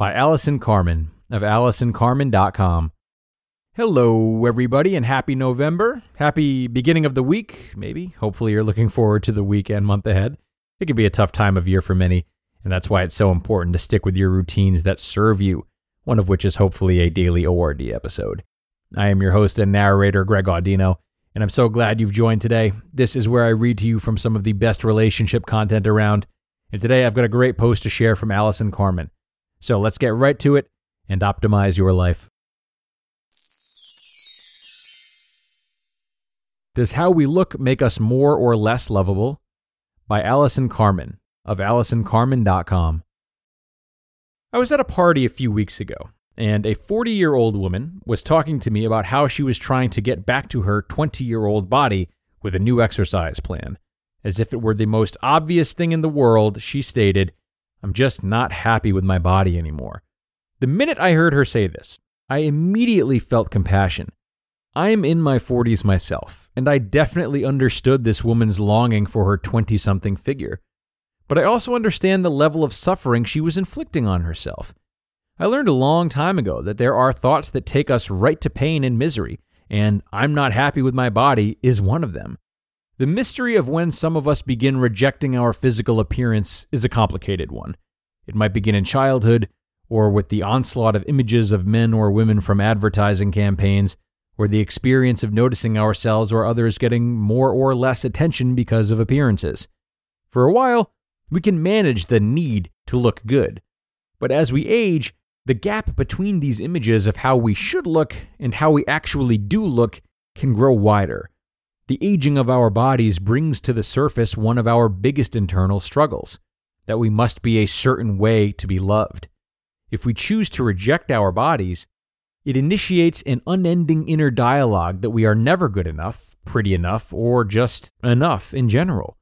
By Allison Carmen of AllisonCarmen.com. Hello, everybody, and happy November. Happy beginning of the week, maybe. Hopefully, you're looking forward to the week and month ahead. It can be a tough time of year for many, and that's why it's so important to stick with your routines that serve you, one of which is hopefully a daily ORD episode. I am your host and narrator, Greg Audino, and I'm so glad you've joined today. This is where I read to you from some of the best relationship content around, and today I've got a great post to share from Allison Carmen. So let's get right to it and optimize your life. Does How We Look Make Us More or Less Lovable? By Allison Carmen of AllisonCarmen.com. I was at a party a few weeks ago, and a 40 year old woman was talking to me about how she was trying to get back to her 20 year old body with a new exercise plan. As if it were the most obvious thing in the world, she stated, I'm just not happy with my body anymore. The minute I heard her say this, I immediately felt compassion. I am in my 40s myself, and I definitely understood this woman's longing for her 20 something figure. But I also understand the level of suffering she was inflicting on herself. I learned a long time ago that there are thoughts that take us right to pain and misery, and I'm not happy with my body is one of them. The mystery of when some of us begin rejecting our physical appearance is a complicated one. It might begin in childhood, or with the onslaught of images of men or women from advertising campaigns, or the experience of noticing ourselves or others getting more or less attention because of appearances. For a while, we can manage the need to look good. But as we age, the gap between these images of how we should look and how we actually do look can grow wider. The aging of our bodies brings to the surface one of our biggest internal struggles that we must be a certain way to be loved. If we choose to reject our bodies, it initiates an unending inner dialogue that we are never good enough, pretty enough, or just enough in general.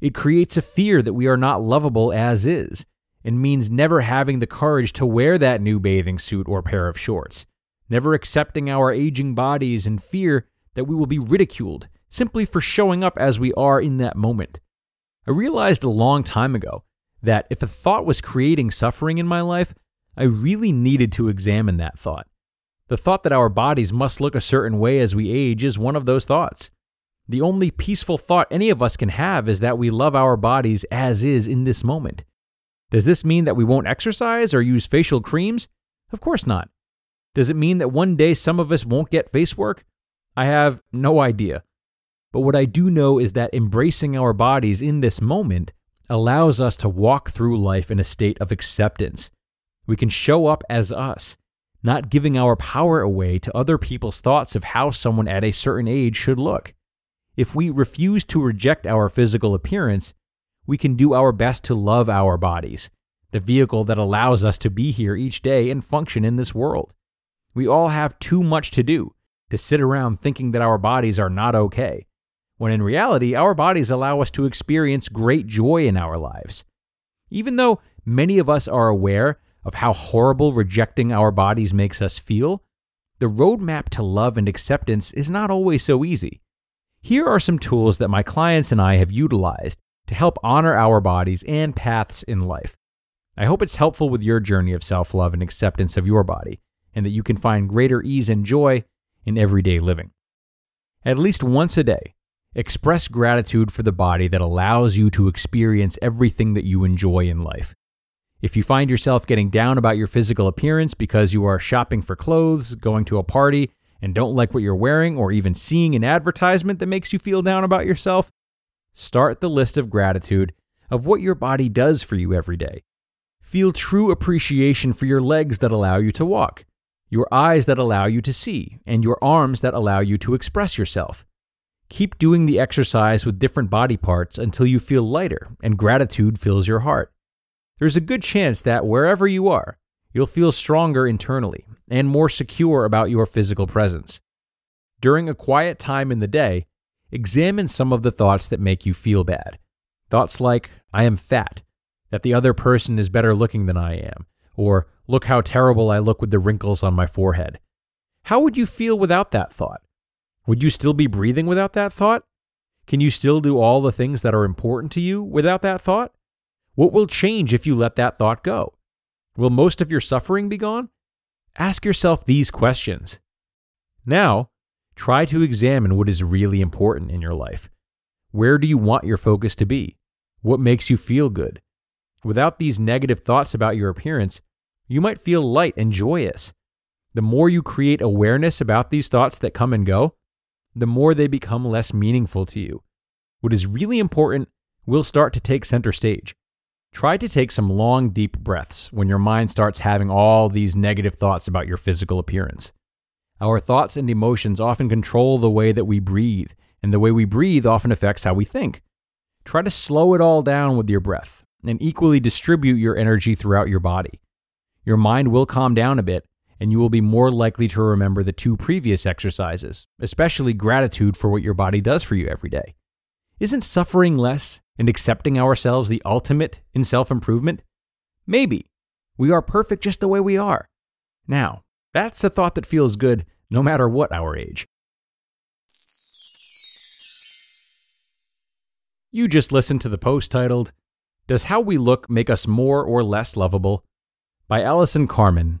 It creates a fear that we are not lovable as is, and means never having the courage to wear that new bathing suit or pair of shorts, never accepting our aging bodies in fear that we will be ridiculed simply for showing up as we are in that moment. I realized a long time ago that if a thought was creating suffering in my life, I really needed to examine that thought. The thought that our bodies must look a certain way as we age is one of those thoughts. The only peaceful thought any of us can have is that we love our bodies as is in this moment. Does this mean that we won't exercise or use facial creams? Of course not. Does it mean that one day some of us won't get face work? I have no idea. But what I do know is that embracing our bodies in this moment allows us to walk through life in a state of acceptance. We can show up as us, not giving our power away to other people's thoughts of how someone at a certain age should look. If we refuse to reject our physical appearance, we can do our best to love our bodies, the vehicle that allows us to be here each day and function in this world. We all have too much to do to sit around thinking that our bodies are not okay when in reality, our bodies allow us to experience great joy in our lives. Even though many of us are aware of how horrible rejecting our bodies makes us feel, the roadmap to love and acceptance is not always so easy. Here are some tools that my clients and I have utilized to help honor our bodies and paths in life. I hope it's helpful with your journey of self love and acceptance of your body, and that you can find greater ease and joy in everyday living. At least once a day, Express gratitude for the body that allows you to experience everything that you enjoy in life. If you find yourself getting down about your physical appearance because you are shopping for clothes, going to a party, and don't like what you're wearing, or even seeing an advertisement that makes you feel down about yourself, start the list of gratitude of what your body does for you every day. Feel true appreciation for your legs that allow you to walk, your eyes that allow you to see, and your arms that allow you to express yourself. Keep doing the exercise with different body parts until you feel lighter and gratitude fills your heart there's a good chance that wherever you are, you'll feel stronger internally and more secure about your physical presence. During a quiet time in the day, examine some of the thoughts that make you feel bad. Thoughts like, I am fat, that the other person is better looking than I am, or look how terrible I look with the wrinkles on my forehead. How would you feel without that thought? Would you still be breathing without that thought? Can you still do all the things that are important to you without that thought? What will change if you let that thought go? Will most of your suffering be gone? Ask yourself these questions. Now, try to examine what is really important in your life. Where do you want your focus to be? What makes you feel good? Without these negative thoughts about your appearance, you might feel light and joyous. The more you create awareness about these thoughts that come and go, the more they become less meaningful to you. What is really important will start to take center stage. Try to take some long, deep breaths when your mind starts having all these negative thoughts about your physical appearance. Our thoughts and emotions often control the way that we breathe, and the way we breathe often affects how we think. Try to slow it all down with your breath and equally distribute your energy throughout your body. Your mind will calm down a bit, and you will be more likely to remember the two previous exercises, especially gratitude for what your body does for you every day. Isn't suffering less and accepting ourselves the ultimate in self improvement? Maybe. We are perfect just the way we are. Now, that's a thought that feels good no matter what our age. You just listened to the post titled, Does How We Look Make Us More or Less Lovable? by Allison Carmen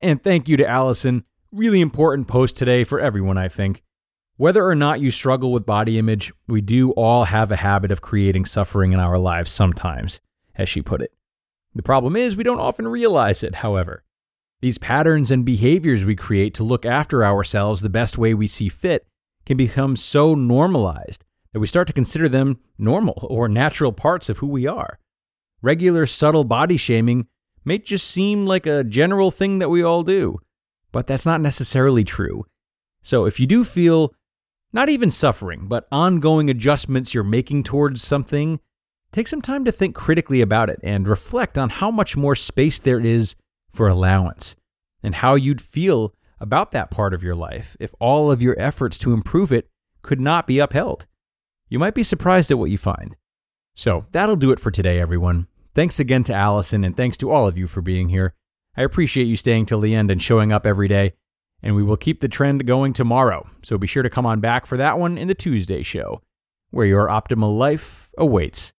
And thank you to Allison. Really important post today for everyone, I think. Whether or not you struggle with body image, we do all have a habit of creating suffering in our lives sometimes, as she put it. The problem is, we don't often realize it, however. These patterns and behaviors we create to look after ourselves the best way we see fit can become so normalized that we start to consider them normal or natural parts of who we are. Regular subtle body shaming may just seem like a general thing that we all do, but that's not necessarily true. So if you do feel not even suffering, but ongoing adjustments you're making towards something, take some time to think critically about it and reflect on how much more space there is for allowance and how you'd feel about that part of your life if all of your efforts to improve it could not be upheld. You might be surprised at what you find. So that'll do it for today, everyone. Thanks again to Allison, and thanks to all of you for being here. I appreciate you staying till the end and showing up every day. And we will keep the trend going tomorrow, so be sure to come on back for that one in the Tuesday show, where your optimal life awaits.